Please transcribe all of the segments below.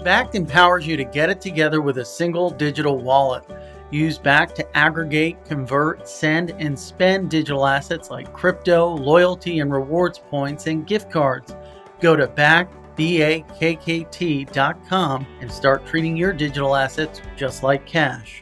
Bakkt empowers you to get it together with a single digital wallet. Use Bakkt to aggregate, convert, send, and spend digital assets like crypto, loyalty and rewards points, and gift cards. Go to BakkT.com and start treating your digital assets just like cash.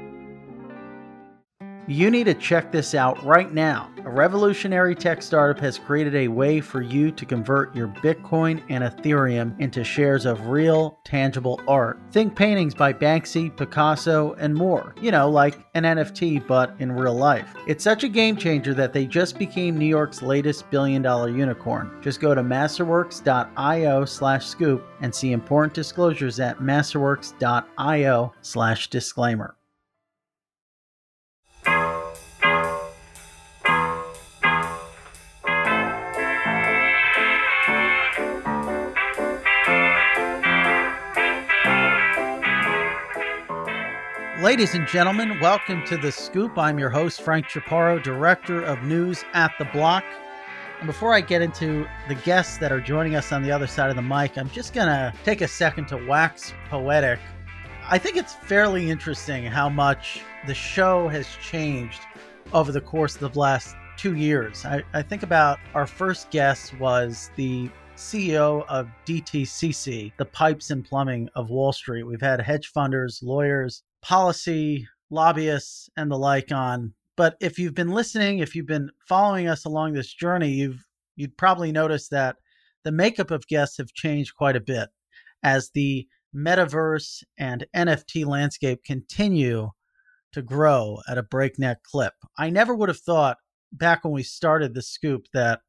You need to check this out right now. A revolutionary tech startup has created a way for you to convert your Bitcoin and Ethereum into shares of real, tangible art. Think paintings by Banksy, Picasso, and more. You know, like an NFT, but in real life. It's such a game changer that they just became New York's latest billion dollar unicorn. Just go to masterworks.io slash scoop and see important disclosures at masterworks.io slash disclaimer. Ladies and gentlemen, welcome to The Scoop. I'm your host, Frank Chaparro, Director of News at The Block. And before I get into the guests that are joining us on the other side of the mic, I'm just going to take a second to wax poetic. I think it's fairly interesting how much the show has changed over the course of the last two years. I, I think about our first guest was the CEO of DTCC, the pipes and plumbing of Wall Street. We've had hedge funders, lawyers, policy lobbyists and the like on. But if you've been listening, if you've been following us along this journey, you've you'd probably noticed that the makeup of guests have changed quite a bit as the metaverse and NFT landscape continue to grow at a breakneck clip. I never would have thought back when we started the scoop that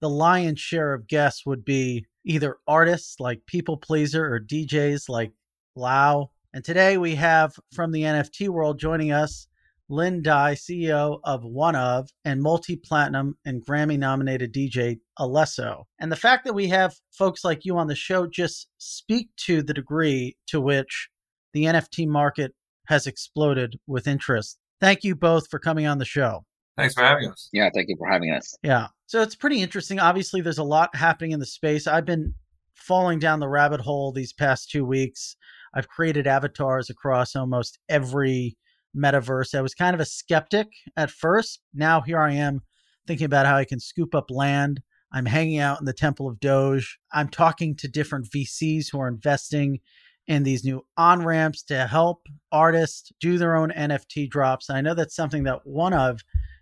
the lion's share of guests would be either artists like People Pleaser or DJs like 3LAU and today we have from the NFT world joining us Lin Dai, CEO of OneOf and multi platinum and Grammy nominated DJ Alesso. And the fact that we have folks like you on the show just speak to the degree to which the NFT market has exploded with interest. Thank you both for coming on the show. Thanks for having us. Yeah, thank you for having us. Yeah. So it's pretty interesting. Obviously, there's a lot happening in the space. I've been falling down the rabbit hole these past two weeks I've created avatars across almost every metaverse. I was kind of a skeptic at first. Now here I am thinking about how I can scoop up land. I'm hanging out in the Temple of Doge. I'm talking to different VCs who are investing in these new on ramps to help artists do their own NFT drops. And I know that's something that OneOf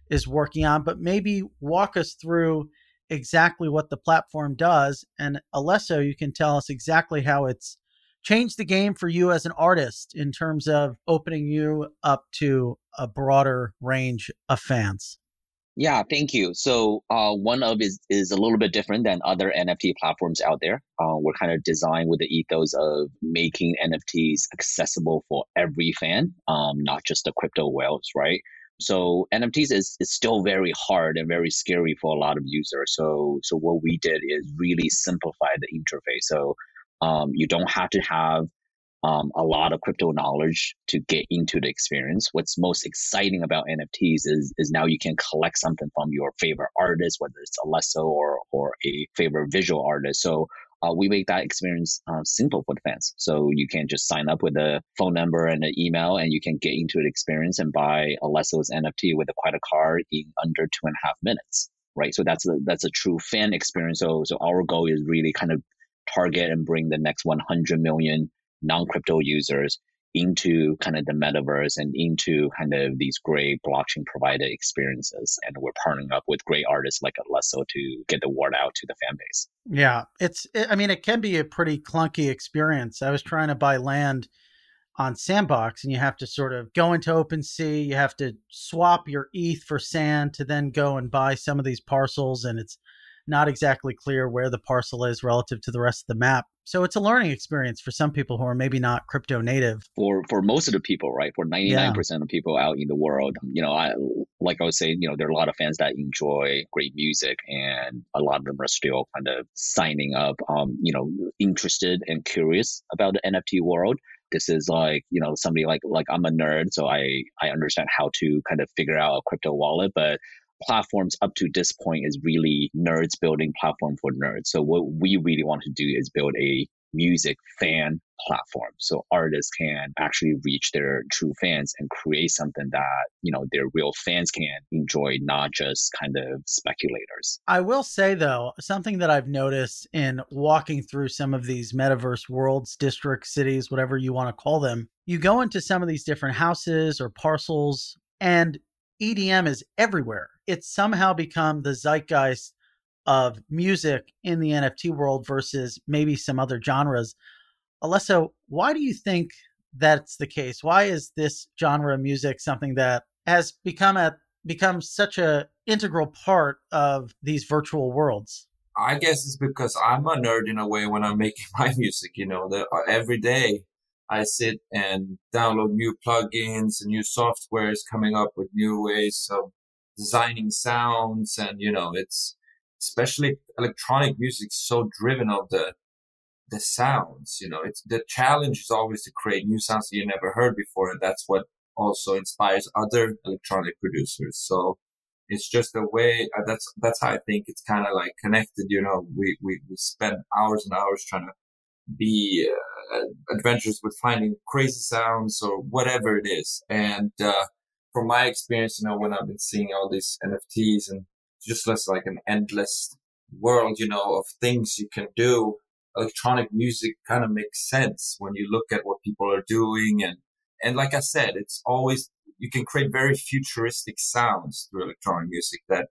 is working on, but maybe walk us through exactly what the platform does. And Alesso, you can tell us exactly how it's changed the game for you as an artist in terms of opening you up to a broader range of fans? Yeah, thank you. So uh, OneOf is is a little bit different than other NFT platforms out there. Uh, we're kind of designed with the ethos of making NFTs accessible for every fan, um, not just the crypto whales, right? So NFTs is, is still very hard and very scary for a lot of users. So so what we did is really simplify the interface. So um, you don't have to have um, a lot of crypto knowledge to get into the experience. What's most exciting about NFTs is is now you can collect something from your favorite artist, whether it's Alesso or or a favorite visual artist. So uh, we make that experience uh, simple for the fans. So you can just sign up with a phone number and an email, and you can get into the experience and buy Alesso's NFT with a credit card in under two and a half minutes. Right. So that's a that's a true fan experience. So so our goal is really kind of target and bring the next 100 million non-crypto users into kind of the metaverse and into kind of these great blockchain provider experiences. And we're partnering up with great artists like Alesso to get the word out to the fan base. Yeah, it's, I mean, it can be a pretty clunky experience. I was trying to buy land on Sandbox and you have to sort of go into OpenSea, you have to swap your ETH for sand to then go and buy some of these parcels. And it's, not exactly clear where the parcel is relative to the rest of the map. So it's a learning experience for some people who are maybe not crypto native. For for most of the people, right? For 99% yeah. of people out in the world, you know, I like I was saying, you know, there are a lot of fans that enjoy great music and a lot of them are still kind of signing up um, you know, interested and curious about the NFT world this is like you know somebody like like i'm a nerd so i i understand how to kind of figure out a crypto wallet but platforms up to this point is really nerds building platform for nerds. So what we really want to do is build a music fan platform so artists can actually reach their true fans and create something that you know their real fans can enjoy not just kind of speculators i will say though something that i've noticed in walking through some of these metaverse worlds districts cities whatever you want to call them you go into some of these different houses or parcels and EDM is everywhere. It's somehow become the zeitgeist of music in the NFT world versus maybe some other genres. Alesso, why do you think that's the case? Why is this genre of music something that has become a become such a integral part of these virtual worlds? I guess it's because I'm a nerd in a way when I'm making my music. You know, that uh, every day I sit and download new plugins and new softwares coming up with new ways of designing sounds. And, you know, it's especially electronic music so driven of the, the sounds, you know, it's the challenge is always to create new sounds that you never heard before. And that's what also inspires other electronic producers. So it's just a way uh, that's, that's how I think it's kind of like connected. You know, we, we, we spend hours and hours trying to be uh, adventures with finding crazy sounds or whatever it is. And uh, from my experience, you know, when I've been seeing all these NFTs and just less like an endless world, you know, of things you can do, electronic music kind of makes sense when you look at what people are doing. And, and like I said, it's always, you can create very futuristic sounds through electronic music that,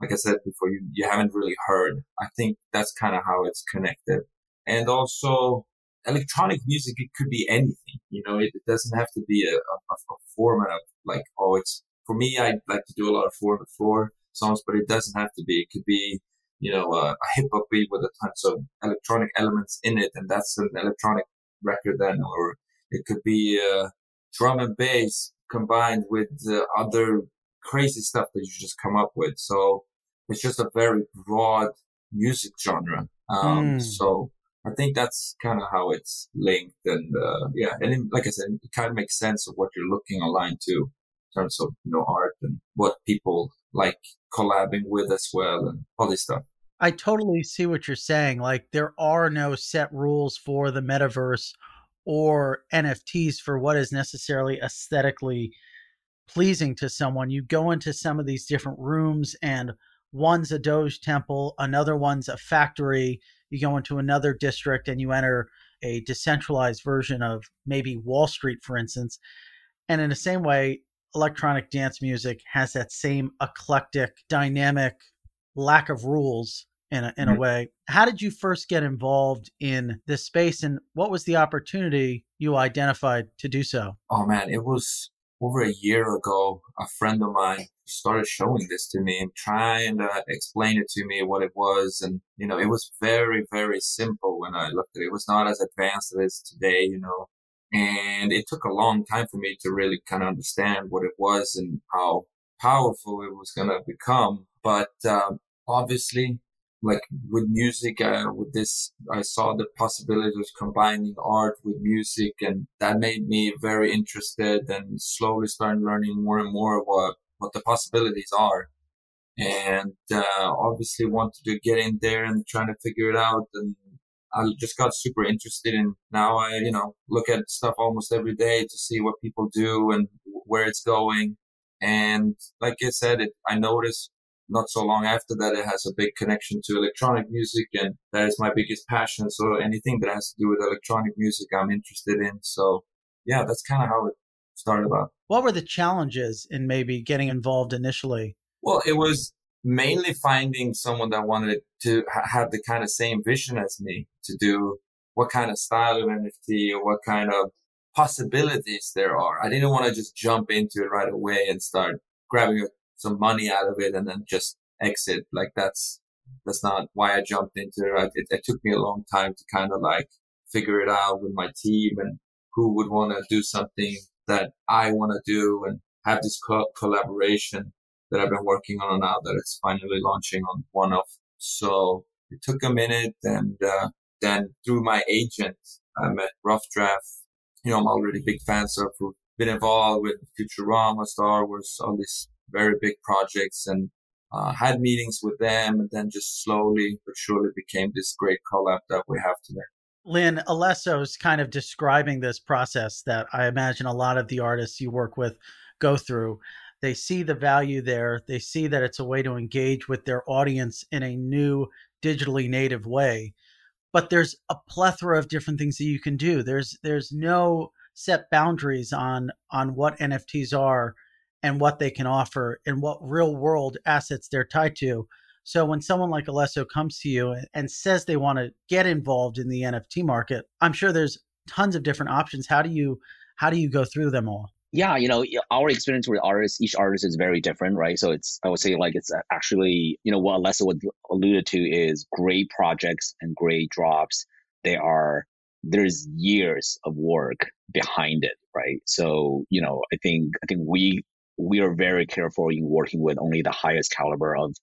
like I said before, you, you haven't really heard. I think that's kind of how it's connected and also electronic music it could be anything you know it, it doesn't have to be a, a, a, format of like oh it's for me i like to do a lot of floor to floor songs but it doesn't have to be. It could be you know a, a hip hop beat with a tons of electronic elements in it and that's an electronic record then or it could be uh, drum and bass combined with the other crazy stuff that you just come up with. So it's just a very broad music genre. Um, mm. so I think that's kind of how it's linked. And uh, yeah, and like I said, it kind of makes sense of what you're looking online too, in terms of you know art and what people like collabing with as well, and all this stuff. I totally see what you're saying. Like there are no set rules for the metaverse or NFTs for what is necessarily aesthetically pleasing to someone. You go into some of these different rooms and one's a Doge temple, another one's a factory, you go into another district and you enter a decentralized version of maybe Wall Street, for instance. And in the same way, electronic dance music has that same eclectic, dynamic lack of rules in a, in mm-hmm. a way. How did you first get involved in this space and what was the opportunity you identified to do so? Oh man, it was over a year ago, a friend of mine started showing this to me and trying to explain it to me what it was. And, you know, it was very, very simple when I looked at it. It was not as advanced as it is today, you know, and it took a long time for me to really kind of understand what it was and how powerful it was going to become. But, um, obviously like with music, uh, with this, I saw the possibilities of combining art with music and that made me very interested and slowly started learning more and more what, what the possibilities are. And, uh, obviously wanted to get in there and trying to figure it out. And I just got super interested and now I, you know, look at stuff almost every day to see what people do and where it's going. And like I said, it, I noticed not so long after that, it has a big connection to electronic music, and that is my biggest passion. So anything that has to do with electronic music, I'm interested in. So yeah, that's kind of how it started about. What were the challenges in maybe getting involved initially? Well, it was mainly finding someone that wanted to ha- have the kind of same vision as me to do what kind of style of NFT or what kind of possibilities there are. I didn't want to just jump into it right away and start grabbing a some money out of it and then just exit. Like that's that's not why I jumped into it. It, it took me a long time to kind of like figure it out with my team and who would want to do something that I want to do and have this co- collaboration that I've been working on now that it's finally launching on OneOf. So it took a minute and, uh, then through my agent, I met Rough Draft. You know, I'm already big fans of, who been involved with Futurama, Star Wars, all these very big projects and uh, had meetings with them and then just slowly but surely became this great collab that we have today. Lin, Alesso's kind of describing this process that I imagine a lot of the artists you work with go through. They see the value there. They see that it's a way to engage with their audience in a new digitally native way. But there's a plethora of different things that you can do. There's there's no set boundaries on on what NFTs are and what they can offer and what real world assets they're tied to. So when someone like Alesso comes to you and says they want to get involved in the NFT market, I'm sure there's tons of different options. How do you how do you go through them all? Yeah, you know, our experience with artists, each artist is very different, right? So it's, I would say, like it's actually, you know, what Alesso would alluded to is great projects and great drops. They are there's years of work behind it, right? So, you know, I think I think we we are very careful in working with only the highest caliber of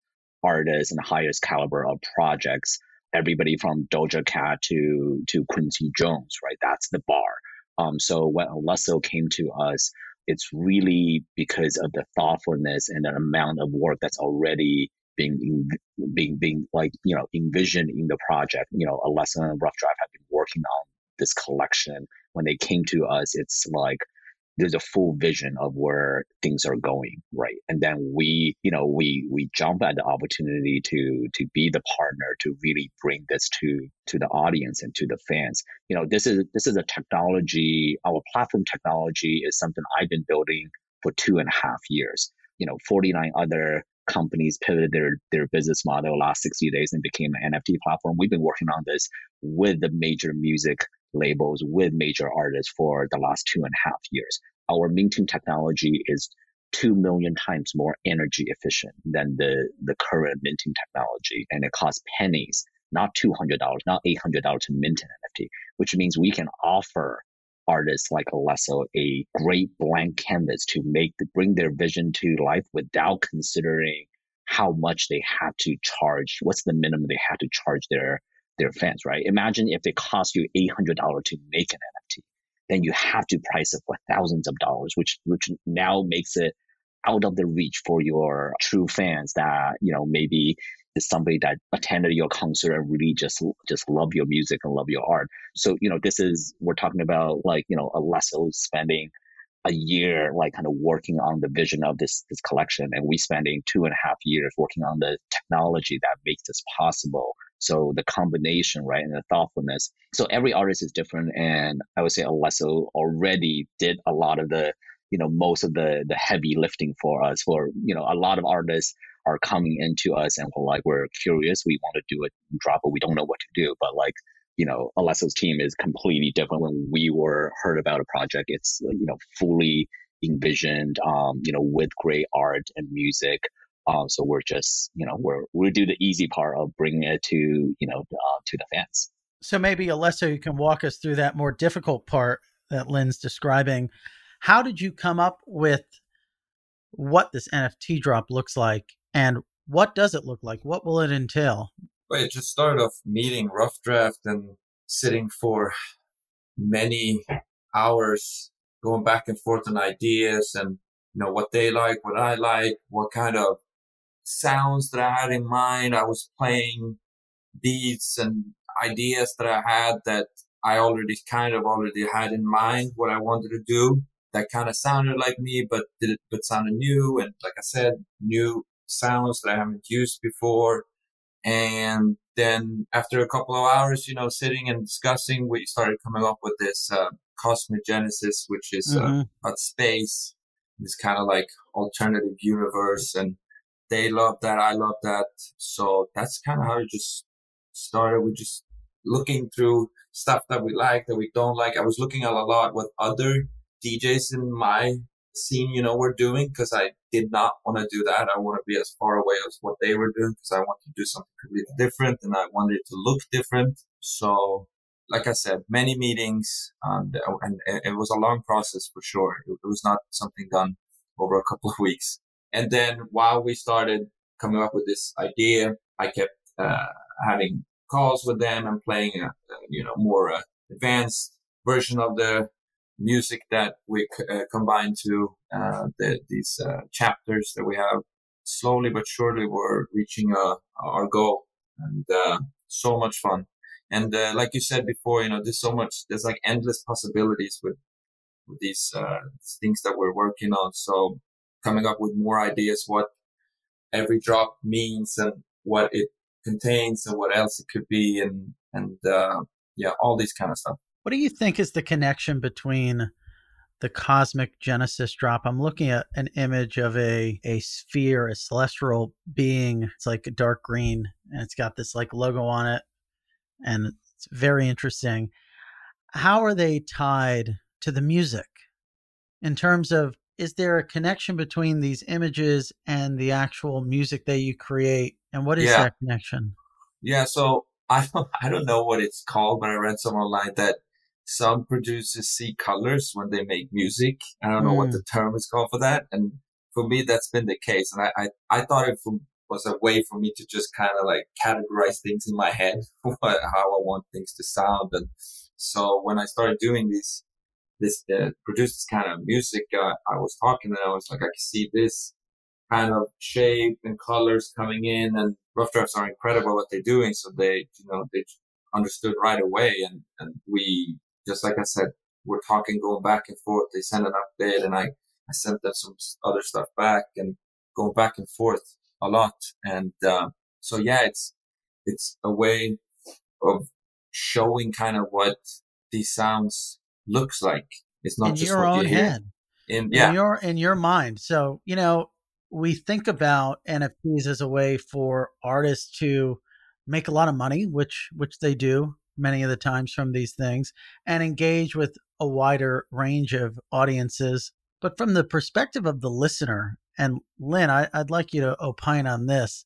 artists and the highest caliber of projects. Everybody from Doja Cat to to Quincy Jones, right? That's the bar. Um, so when Alesso came to us, it's really because of the thoughtfulness and the amount of work that's already being being being like you know envisioned in the project. You know, Alesso and Rough Draft have been working on this collection. When they came to us, it's like there's a full vision of where things are going right? And then we you know we we jump at the opportunity to to be the partner to really bring this to to the audience and to the fans. You know this is this is a technology our platform technology is something i've been building for two and a half years. You know 49 other companies pivoted their their business model last 60 days and became an nft platform. We've been working on this with the major music labels with major artists for the last two and a half years our minting technology is two million times more energy efficient than the, the current minting technology. And it costs pennies, not $200, not $800 to mint an NFT, which means we can offer artists like Alesso a great blank canvas to make bring their vision to life without considering how much they have to charge. What's the minimum they have to charge their their fans, right? Imagine if it cost you $800 to make an NFT then you have to price it for thousands of dollars, which which now makes it out of the reach for your true fans that you know maybe is somebody that attended your concert and really just just love your music and love your art. So you know this is we're talking about like you know Alesso spending a year like kind of working on the vision of this this collection and we spending two and a half years working on the technology that makes this possible so the combination, right, and the thoughtfulness. So every artist is different, and I would say Alesso already did a lot of the, you know, most of the the heavy lifting for us. For you know, a lot of artists are coming into us and we're like, we're curious, we want to do a drop, but we don't know what to do. But like, you know, Alesso's team is completely different. When we were heard about a project, it's you know fully envisioned, um, you know, with great art and music. Um, so we're just, you know, we're we do the easy part of bringing it to, you know, uh, to the fans. So maybe Alesso, you can walk us through that more difficult part that Lin's describing. How did you come up with what this NFT drop looks like, and what does it look like? What will it entail? Well, it just started off meeting Rough Draft and sitting for many hours, going back and forth on ideas and you know what they like, what I like, what kind of sounds that I had in mind. I was playing beats and ideas that I had that I already kind of already had in mind what I wanted to do that kind of sounded like me, but did it, but sounded new. And like I said, new sounds that I haven't used before. And then after a couple of hours, you know, sitting and discussing, we started coming up with this, uh, Cosmic Genesis, which is uh, mm-hmm. uh, about space, this kind of like alternative universe. And they love that. I love that. So that's kind of how it just started. We just looking through stuff that we like, that we don't like. I was looking at a lot with other DJs in my scene, you know, we're doing because I did not want to do that. I want to be as far away as what they were doing because I want to do something completely different and I wanted it to look different. So, like I said, many meetings and, and it was a long process for sure. It, was not something done over a couple of weeks. And then while we started coming up with this idea, I kept uh, having calls with them and playing a you know more uh, advanced version of the music that we uh, combine to uh, the, these uh, chapters that we have. Slowly but surely, we're reaching uh, our goal, and uh, so much fun. And uh, like you said before, you know, there's so much, there's like endless possibilities with with these things that we're working on. So coming up with more ideas, what every drop means, and what it contains, and what else it could be, and and yeah, all these kind of stuff. What do you think is the connection between the cosmic genesis drop? I'm looking at an image of a a sphere, a celestial being. It's like a dark green, and it's got this like logo on it, and it's very interesting. How are they tied to the music in terms of is there a connection between these images and the actual music that you create and what is yeah. that connection yeah so i don't i don't know what it's called but i read somewhere online that some producers see colors when they make music. I don't know mm. what the term is called for that. And for me, that's been the case. And I, I, I thought it was a way for me to just kind of like categorize things in my head, how I want things to sound. And so when I started doing these, this, uh, produce kind of music, uh, I was talking and I was like, I can see this kind of shape and colors coming in and rough drafts are incredible what they're doing. So they, you know, they understood right away and, and we just like I said, we're talking, going back and forth. They send an update and I, I sent them some other stuff back and going back and forth a lot. And, uh, so yeah, it's, it's a way of showing kind of what these sounds looks like. It's not in just your own you head. In, yeah. in your, in your mind. So, you know, we think about NFTs as a way for artists to make a lot of money, which, which they do many of the times from these things and engage with a wider range of audiences. But from the perspective of the listener, and Lin, I, would like you to opine on this.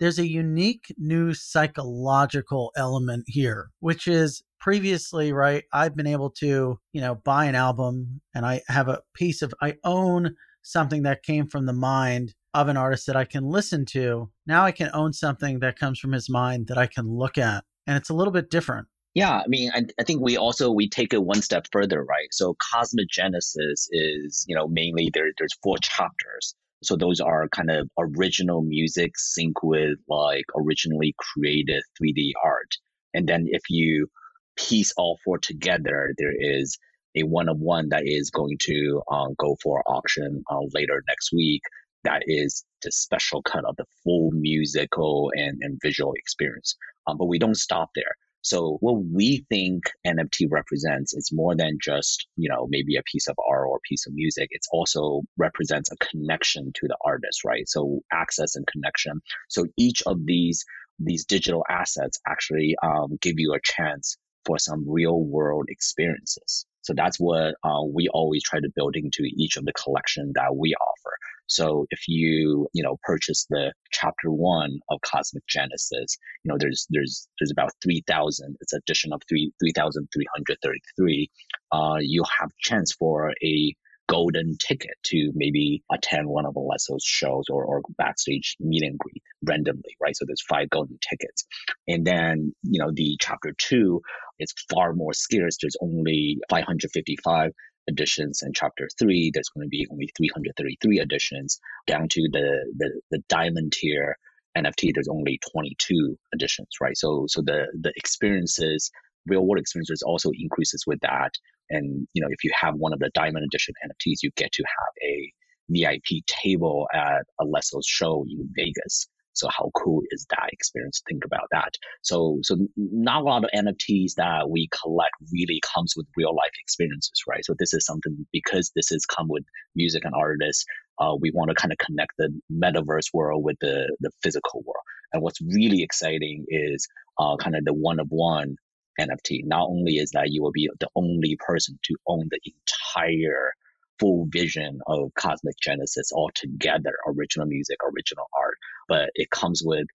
There's a unique new psychological element here, which is previously, right? I've been able to, you know, buy an album and I have a piece of, I own something that came from the mind of an artist that I can listen to. Now I can own something that comes from his mind that I can look at and it's a little bit different. Yeah, I mean, I, I think we also we take it one step further, right? So Cosmic Genesis is, you know, mainly there. There's four chapters. So those are kind of original music sync with like originally created 3D art. And then if you piece all four together, there is a one of one that is going to um, go for auction uh, later next week. That is the special cut of the full musical and, and visual experience. Um, but we don't stop there. So what we think NFT represents is more than just, you know, maybe a piece of art or a piece of music. It also represents a connection to the artist, right? So access and connection. So each of these these digital assets actually um, give you a chance for some real world experiences. So that's what uh, we always try to build into each of the collection that we offer. So if you, you know, purchase the chapter one of Cosmic Genesis, you know, there's, there's, there's about 3,000, it's addition of three, 3,333. Uh, you have chance for a golden ticket to maybe attend one of Alesso's shows or, or backstage meet and greet randomly, right? So there's five golden tickets. And then, you know, the chapter two is far more scarce. There's only 555 editions and chapter three there's going to be only 333 editions down to the the, the diamond tier nft there's only 22 editions right? So so the the experiences real world experiences also increases with that. And you know if you have one of the diamond edition nfts you get to have a vip table at Alesso's show in vegas so how cool is that experience? Think about that. So so not a lot of NFTs that we collect really comes with real life experiences, right? So this is something because this has come with music and artists. Uh, we want to kind of connect the metaverse world with the the physical world. And what's really exciting is uh, kind of the one of one NFT. Not only is that you will be the only person to own the entire full vision of Cosmic Genesis all together, original music, original art, but it comes with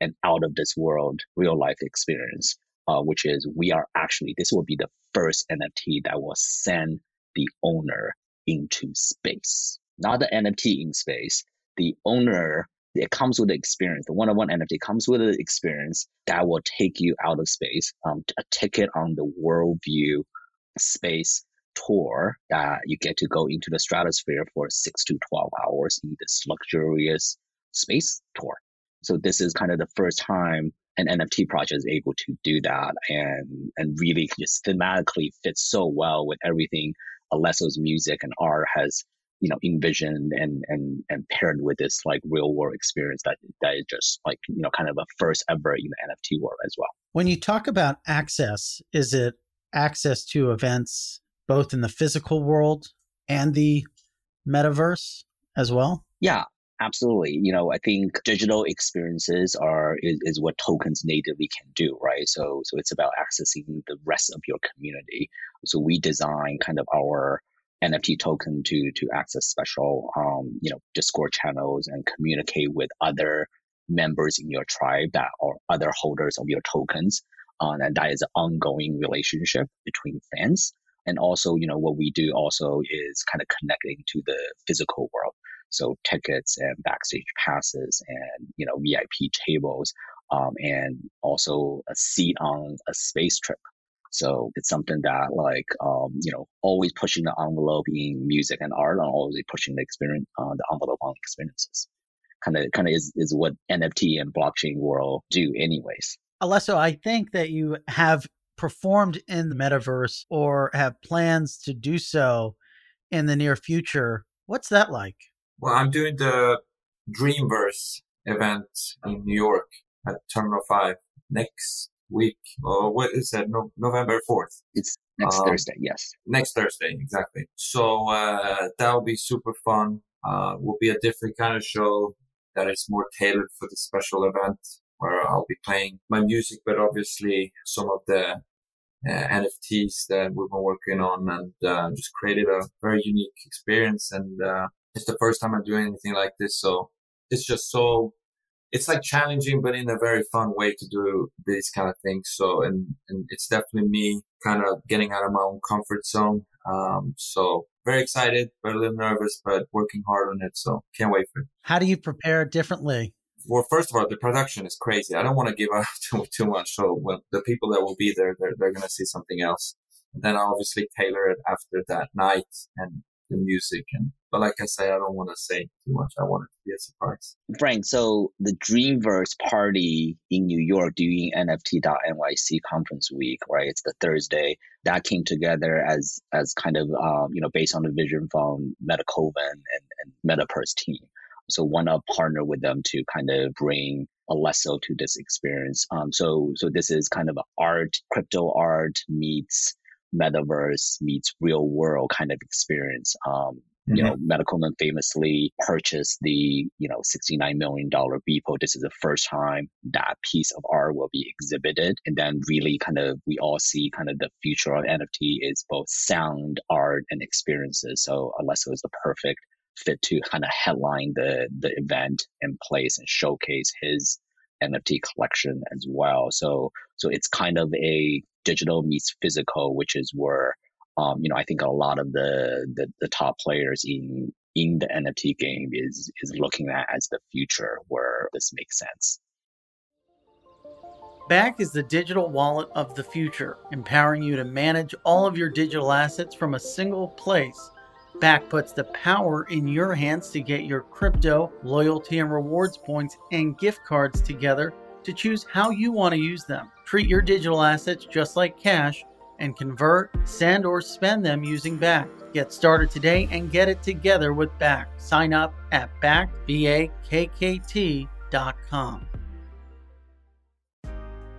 an out of this world real life experience, uh, which is we are actually, this will be the first NFT that will send the owner into space, not the NFT in space. The owner, it comes with the experience. The one on one NFT comes with an experience that will take you out of space, um, a ticket on the World View space tour that you get to go into the stratosphere for six to 12 hours in this luxurious space tour. So this is kind of the first time an NFT project is able to do that and and really just thematically fits so well with everything Alesso's music and art has you know envisioned and and and paired with this like real world experience that that is just like you know kind of a first ever in the NFT world as well. When you talk about access, is it access to events both in the physical world and the metaverse as well? Yeah, absolutely. You know, I think digital experiences are is, is what tokens natively can do, right? So so it's about accessing the rest of your community. So we design kind of our NFT token to to access special um, you know Discord channels and communicate with other members in your tribe that are other holders of your tokens. Uh, and that is an ongoing relationship between fans and also you know what we do also is kind of connecting to the physical world. So tickets and backstage passes and you know vip tables um, and also a seat on a space trip. So it's something that like um, you know always pushing the envelope in music and art and always pushing the experience uh, the envelope on experiences. Kind of kind of is, is what nft and blockchain world do anyways. Alesso, I think that you have performed in the metaverse or have plans to do so in the near future. What's that like? Well, I'm doing the Dreamverse event in New York at Terminal 5 next week. Or what is that? No, November 4th. It's next um, Thursday, yes. Next Thursday, exactly. So uh, that'll be super fun. Uh, will be a different kind of show that is more tailored for the special event where I'll be playing my music, but obviously some of the uh, NFTs that we've been working on and uh, just created a very unique experience. And uh, it's the first time I'm doing anything like this. So it's just so, it's like challenging, but in a very fun way to do these kind of things. So, and, and it's definitely me kind of getting out of my own comfort zone. Um, so very excited, but a little nervous, but working hard on it. So can't wait for it. How do you prepare differently? Well, first of all, the production is crazy. I don't want to give out too, too much. So when the people that will be there, they're, they're going to see something else. And then I obviously tailor it after that night and the music. And, but like I say, I don't want to say too much. I want it to be a surprise. Frank, so the Dreamverse party in New York during NFT.NYC conference week, right? It's the Thursday that came together as, as kind of, um, you know, based on the vision from Metakovan and, and MetaPurse team. So OneOf partner with them to kind of bring Alesso to this experience. Um, so so this is kind of art, crypto art meets metaverse meets real world kind of experience. Um, mm-hmm. You know, Metakovan famously purchased the you know sixty nine million dollar Beeple. This is the first time that piece of art will be exhibited, and then really kind of we all see kind of the future of NFT is both sound, art, and experiences. So Alesso is the perfect fit to kind of headline the the event in place and showcase his NFT collection as well. So so it's kind of a digital meets physical, which is where um, you know I think a lot of the, the the top players in in the NFT game is is looking at as the future where this makes sense. Bakkt is the digital wallet of the future, empowering you to manage all of your digital assets from a single place Bakkt puts the power in your hands to get your crypto, loyalty, and rewards points and gift cards together to choose how you want to use them. Treat your digital assets just like cash and convert, send, or spend them using Bakkt. Get started today and get it together with Bakkt. Sign up at bakkt.com.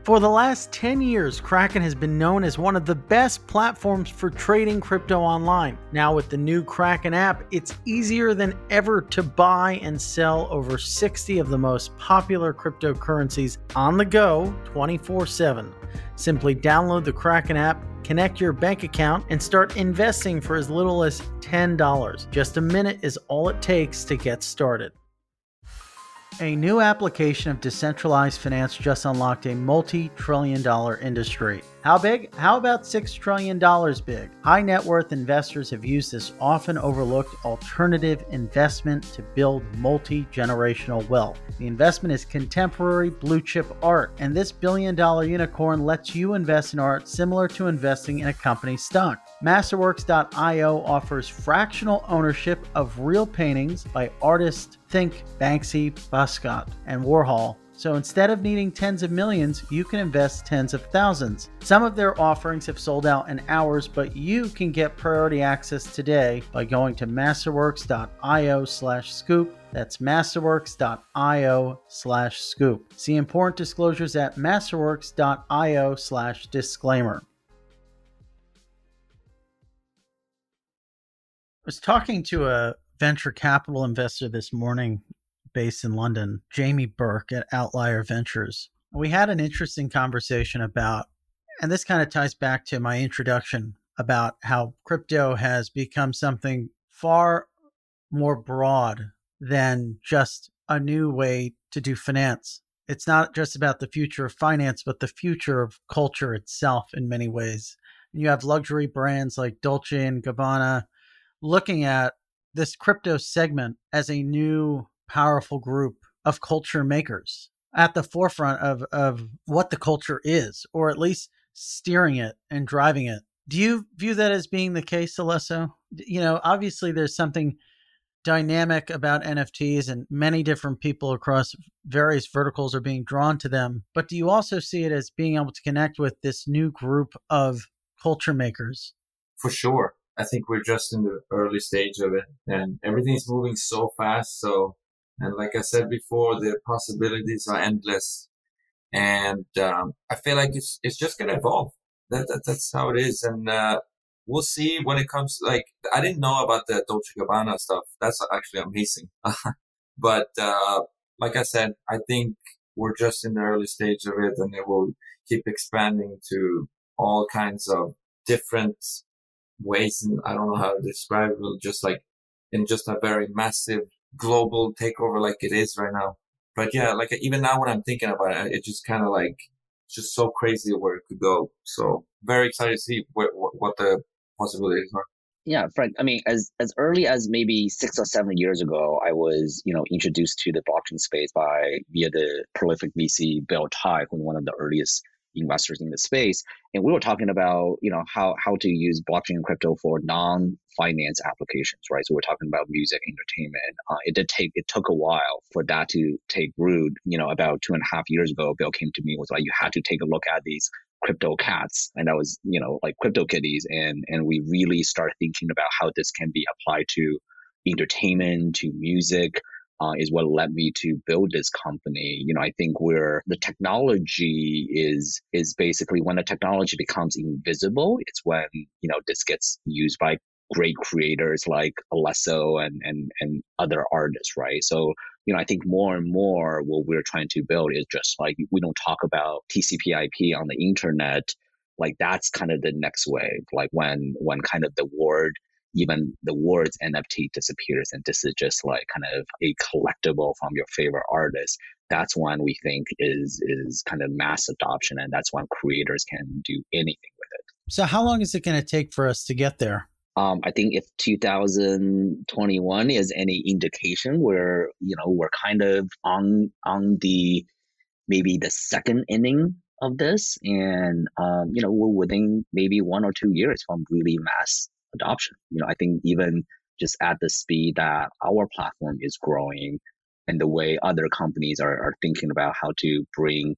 For the last 10 years, Kraken has been known as one of the best platforms for trading crypto online. Now, with the new Kraken app, it's easier than ever to buy and sell over 60 of the most popular cryptocurrencies on the go 24 7. Simply download the Kraken app connect your bank account and start investing for as little as $10. Just a minute is all it takes to get started. A new application of decentralized finance just unlocked a multi trillion dollar industry. How big? How about $6 trillion big? High net worth investors have used this often overlooked alternative investment to build multi generational wealth. The investment is contemporary blue chip art, and this billion dollar unicorn lets you invest in art similar to investing in a company's stock. Masterworks.io offers fractional ownership of real paintings by artists think Banksy, Basquiat, and Warhol so instead of needing tens of millions, you can invest tens of thousands. Some of their offerings have sold out in hours, but you can get priority access today by going to masterworks.io slash scoop. That's masterworks.io slash scoop. See important disclosures at masterworks.io was talking to a venture capital investor this morning based in London, Jamie Burke at Outlier Ventures. We had an interesting conversation about, and this kind of ties back to my introduction about how crypto has become something far more broad than just a new way to do finance. It's not just about the future of finance, but the future of culture itself in many ways. And you have luxury brands like Dolce and Gabbana looking at this crypto segment as a new powerful group of culture makers at the forefront of, of what the culture is, or at least steering it and driving it. Do you view that as being the case, Alessio? You know, obviously there's something dynamic about NFTs and many different people across various verticals are being drawn to them. But do you also see it as being able to connect with this new group of culture makers? For sure. I think we're just in the early stage of it and everything's moving so fast. So and like I said before, the possibilities are endless. And um, I feel like it's it's just gonna evolve. That, that that's how it is. And uh, we'll see when it comes. Like I didn't know about the Dolce Gabbana stuff. That's actually amazing. but uh, like I said, I think we're just in the early stage of it, and it will keep expanding to all kinds of different ways. And I don't know how to describe it. Just like in just a very massive global takeover like it is right now. But yeah, like even now when I'm thinking about it, it's just kind of like it's just so crazy where it could go. So very excited to see what what, the possibilities are. Yeah, Frank. I mean, as as early as maybe six or seven years ago, I was you know introduced to the blockchain space by via the prolific VC Bill Tai, who was one of the earliest investors in the space. And we were talking about you know how how to use blockchain and crypto for non-finance applications right? So we're talking about music entertainment. Uh, it did take it took a while for that to take root you know about two and a half years ago bill came to me was like you had to take a look at these crypto cats. And that was you know like crypto kitties. And and we really start thinking about how this can be applied to entertainment to music uh, is what led me to build this company. You know, I think where the technology is is basically when the technology becomes invisible, it's when you know this gets used by great creators like Alesso and and and other artists, right? So you know, I think more and more what we're trying to build is just like we don't talk about TCP/IP on the internet. Like that's kind of the next wave. Like when when kind of the word even the words NFT disappears and this is just like kind of a collectible from your favorite artist, that's when we think is is kind of mass adoption and that's when creators can do anything with it. So how long is it going to take for us to get there? Um, I think if 2021 is any indication, we're you know we're kind of on on the maybe the second inning of this, and um, you know we're within maybe one or two years from really mass adoption. You know, I think even just at the speed that our platform is growing and the way other companies are, are thinking about how to bring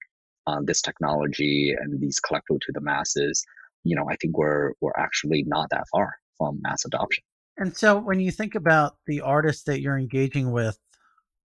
um, this technology and these collectibles to the masses, you know, I think we're we're actually not that far from mass adoption. And so when you think about the artists that you're engaging with,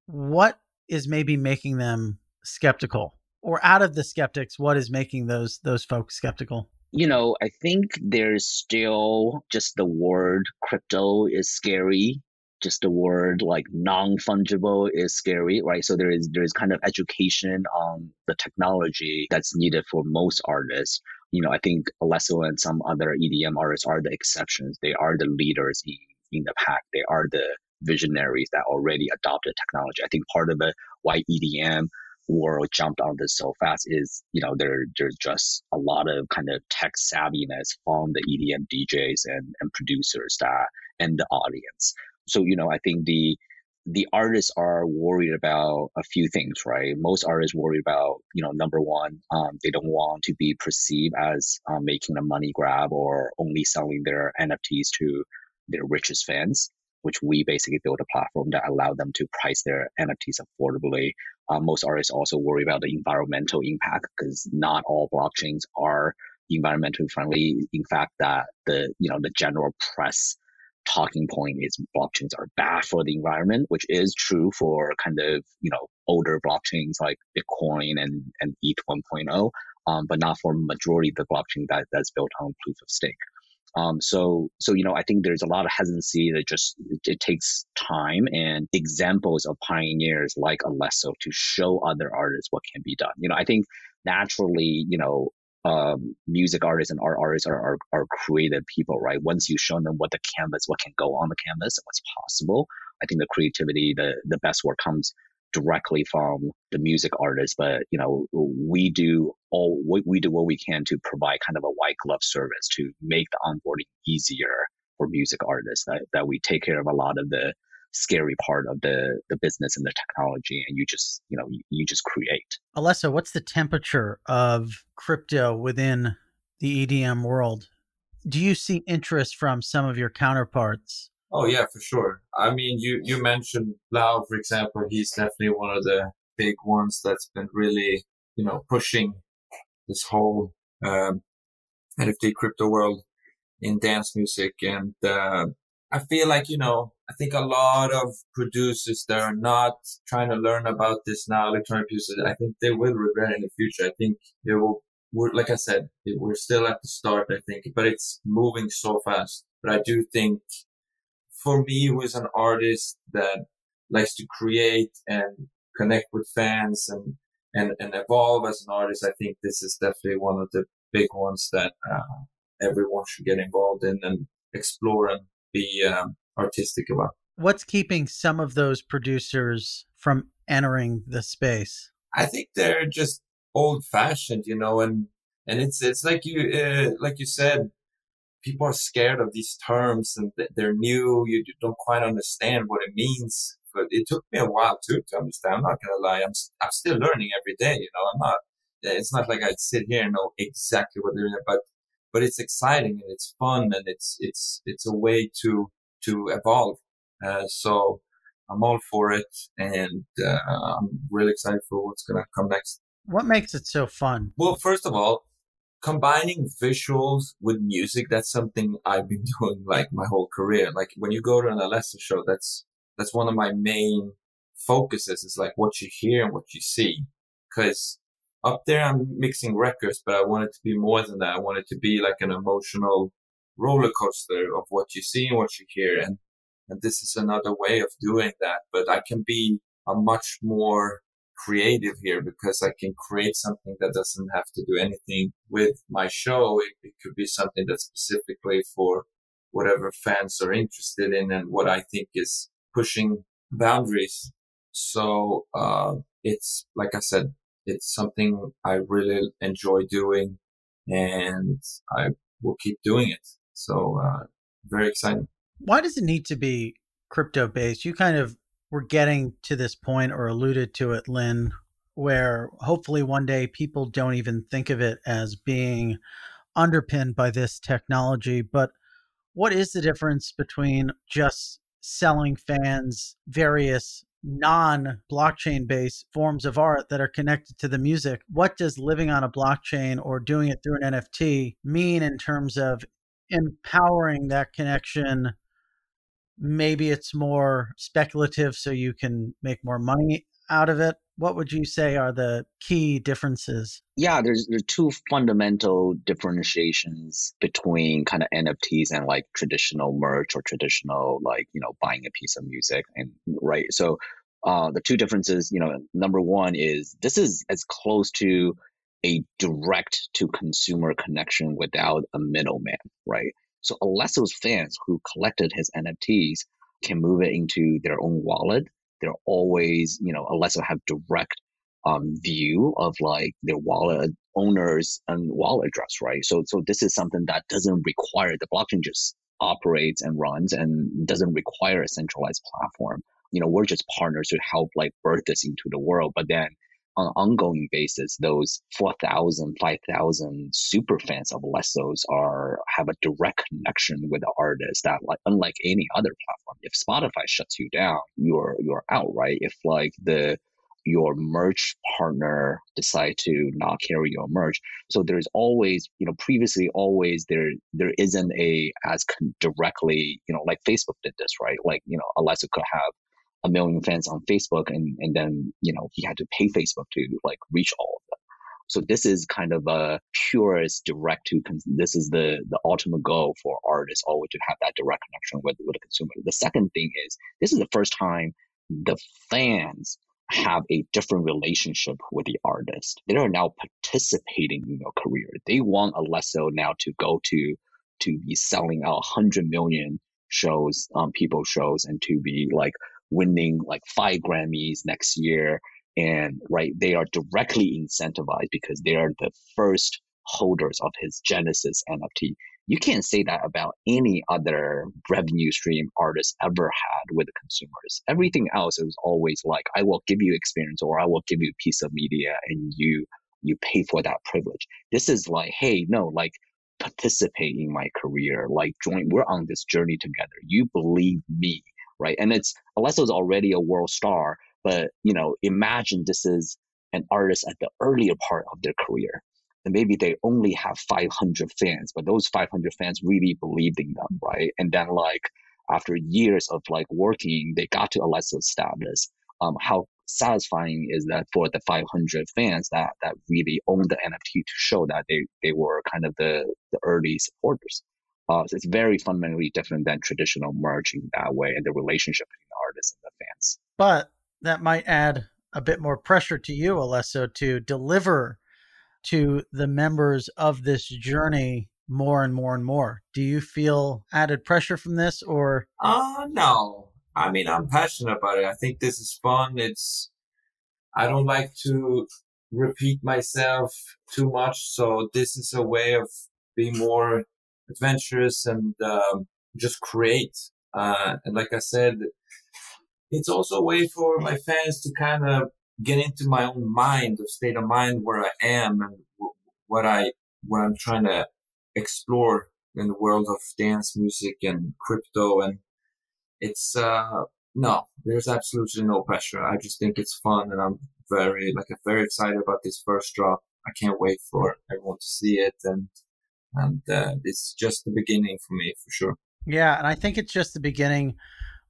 what is maybe making them skeptical? Or out of the skeptics, what is making those those folks skeptical? You know, I think there's still just the word crypto is scary. Just the word like non-fungible is scary, right? So there is there is kind of education on the technology that's needed for most artists. you know, I think Alesso and some other EDM artists are the exceptions. They are the leaders in, in the pack. They are the visionaries that already adopted technology. I think part of it why EDM world jumped on this so fast is, you know, there there's just a lot of kind of tech savviness from the EDM DJs and, and producers that and the audience. So, you know, I think the the artists are worried about a few things, right? Most artists worry about, you know, number one, um, they don't want to be perceived as um, making a money grab or only selling their NFTs to their richest fans, which we basically build a platform that allow them to price their NFTs affordably. Uh, most artists also worry about the environmental impact because not all blockchains are environmentally friendly. In fact, that the you know the general press talking point is blockchains are bad for the environment, which is true for kind of, you know, older blockchains like Bitcoin and, and ETH 1.0, um, but not for majority of the blockchain that, that's built on proof of stake. Um, so, so, you know, I think there's a lot of hesitancy that just, it, it takes time and examples of pioneers like Alesso to show other artists what can be done. You know, I think naturally, you know, um, music artists and art artists are, are, are creative people, right? Once you show them what the canvas, what can go on the canvas, what's possible, I think the creativity, the the best work comes directly from the music artist. But you know, we do all we, we do what we can to provide kind of a white glove service to make the onboarding easier for music artists. That that we take care of a lot of the scary part of the the business and the technology and you just you know you, you just create Alesso what's the temperature of crypto within the edm world do you see interest from some of your counterparts oh yeah for sure i mean you you mentioned 3LAU for example he's definitely one of the big ones that's been really you know pushing this whole um, nft crypto world in dance music and uh, I feel like, you know, I think a lot of producers that are not trying to learn about this now, electronic producers, I think they will regret in the future. I think they will, we're, like I said, we're still at the start, I think, but it's moving so fast. But I do think for me, who is an artist that likes to create and connect with fans and, and, and evolve as an artist, I think this is definitely one of the big ones that uh, everyone should get involved in and explore and be um, artistic about. What's keeping some of those producers from entering the space? I think they're just old fashioned, you know, and and it's it's like you uh, like you said, people are scared of these terms and they're new. You don't quite understand what it means. But it took me a while too to understand. I'm not gonna lie. I'm I'm still learning every day. You know, I'm not. It's not like I sit here and know exactly what they're but but it's exciting and it's fun and it's it's it's a way to to evolve. Uh, so I'm all for it, and uh, I'm really excited for what's gonna come next. What makes it so fun? Well, first of all, combining visuals with music that's something I've been doing like my whole career. Like when you go to an Alesso show, that's that's one of my main focuses. Is like what you hear and what you see, because up there I'm mixing records, but I want it to be more than that. I want it to be like an emotional roller coaster of what you see and what you hear. And, and this is another way of doing that. But I can be a much more creative here because I can create something that doesn't have to do anything with my show. It, it could be something that's specifically for whatever fans are interested in and what I think is pushing boundaries. So, uh, it's like I said, it's something I really enjoy doing and I will keep doing it. So, uh, very exciting. Why does it need to be crypto based? You kind of were getting to this point or alluded to it, Lin, where hopefully one day people don't even think of it as being underpinned by this technology. But what is the difference between just selling fans various non blockchain based forms of art that are connected to the music. What does living on a blockchain or doing it through an NFT mean in terms of empowering that connection? Maybe it's more speculative so you can make more money out of it. What would you say are the key differences? Yeah, there's there's two fundamental differentiations between kind of NFTs and like traditional merch or traditional like you know buying a piece of music and right. So uh, the two differences, you know, number one is this is as close to a direct to consumer connection without a middleman, right? So Alesso's fans who collected his NFTs can move it into their own wallet. They're always, you know, Alesso have direct um, view of like their wallet owners and wallet address, right? So, so this is something that doesn't require the blockchain just operates and runs and doesn't require a centralized platform. You know, we're just partners to help like birth this into the world. But then on an ongoing basis, those 4,000, 5,000 super fans of Alesso's are have a direct connection with the artist that like unlike any other platform. If Spotify shuts you down, you're you're out, right? If like the your merch partner decide to not carry your merch. So there's always, you know, previously always there there isn't a as directly, you know, like Facebook did this, right? Like you know, Alesso could have a million fans on Facebook, and and then you know he had to pay Facebook to like reach all of them. So this is kind of a purest direct to. This is the the ultimate goal for artists always to have that direct connection with with the consumer. The second thing is this is the first time the fans have a different relationship with the artist. They are now participating in your career. They want Alesso now to go to to be selling out 100 million shows, um, people shows, and to be like winning like five Grammys next year. And right, they are directly incentivized because they are the first holders of his Genesis NFT. You can't say that about any other revenue stream artist ever had with consumers. Everything else is always like, I will give you experience or I will give you a piece of media and you you pay for that privilege. This is like, hey, no, like participate in my career, like join we're on this journey together. You believe me right? And it's Alesso's already a world star, but you know, imagine this is an artist at the earlier part of their career. And maybe they only have 500 fans, but those 500 fans really believed in them, right? And then like after years of like working, they got to Alesso status. Um, how satisfying is that for the 500 fans that that really owned the NFT to show that they they were kind of the the early supporters. Uh, so it's very fundamentally different than traditional merging that way and the relationship between the artists and the fans. But that might add a bit more pressure to you, Alesso, to deliver to the members of this journey more and more and more. Do you feel added pressure from this or? Uh, no. I mean, I'm passionate about it. I think this is fun. It's, I don't like to repeat myself too much. So this is a way of being more adventurous and um, just create. Uh, and like I said, it's also a way for my fans to kind of get into my own mind, of state of mind where I am and w- what I what I'm trying to explore in the world of dance music and crypto. And it's uh, no, there's absolutely no pressure. I just think it's fun, and I'm very like I'm very excited about this first drop. I can't wait for everyone to see it and and uh, it's just the beginning for me for sure. Yeah, and I think it's just the beginning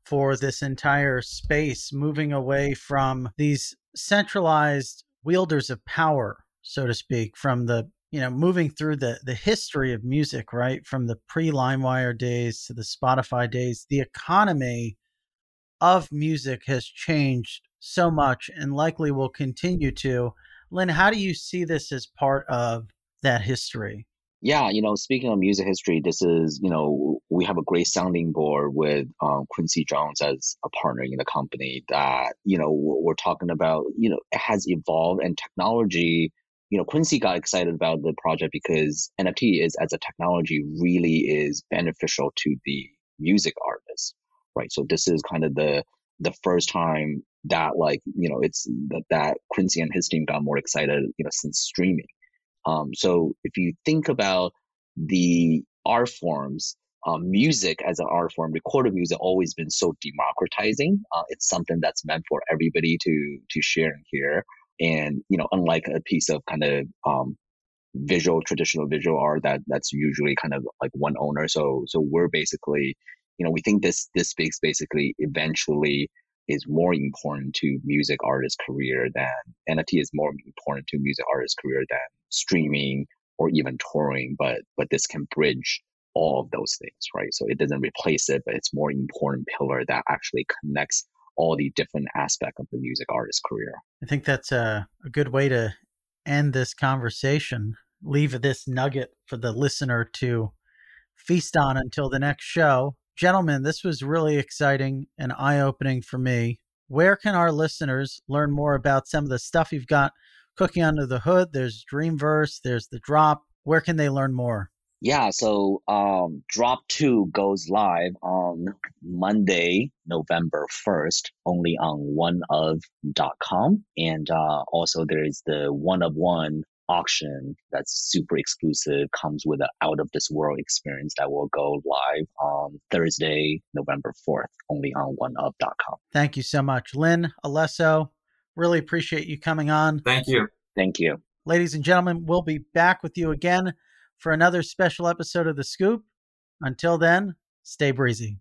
for this entire space, moving away from these centralized wielders of power, so to speak, from the you know moving through the the history of music, right, from the pre LimeWire days to the Spotify days, the economy of music has changed so much and likely will continue to. Lin, how do you see this as part of that history? Yeah, you know, speaking of music history, this is, you know, we have a great sounding board with um, Quincy Jones as a partner in the company that, you know, we're talking about, you know, it has evolved and technology, you know, Quincy got excited about the project because NFT is as a technology really is beneficial to the music artist, right? So this is kind of the the first time that like, you know, it's that, that Quincy and his team got more excited, you know, since streaming um, so if you think about the art forms, um, music as an art form, recorded music always been so democratizing. Uh, it's something that's meant for everybody to to share and hear. And you know, unlike a piece of kind of um, visual traditional visual art that that's usually kind of like one owner. So so we're basically, you know, we think this this space basically eventually is more important to music artist career than NFT is more important to music artist career than streaming or even touring. But but this can bridge all of those things, right? So it doesn't replace it, but it's more important pillar that actually connects all the different aspects of the music artist career. I think that's a, a good way to end this conversation, leave this nugget for the listener to feast on until the next show. Gentlemen, this was really exciting and eye opening for me. Where can our listeners learn more about some of the stuff you've got cooking under the hood? There's Dreamverse, there's the drop. Where can they learn more? Yeah, so um, Drop 2 goes live on Monday, November 1st, only on oneof.com. And uh, also, there is the one of one auction that's super exclusive, comes with an out of this world experience that will go live on Thursday, November 4th, only on oneof.com. Thank you so much. Lin, Alesso, really appreciate you coming on. Thank you. Thank you. Ladies and gentlemen, we'll be back with you again for another special episode of The Scoop. Until then, stay breezy.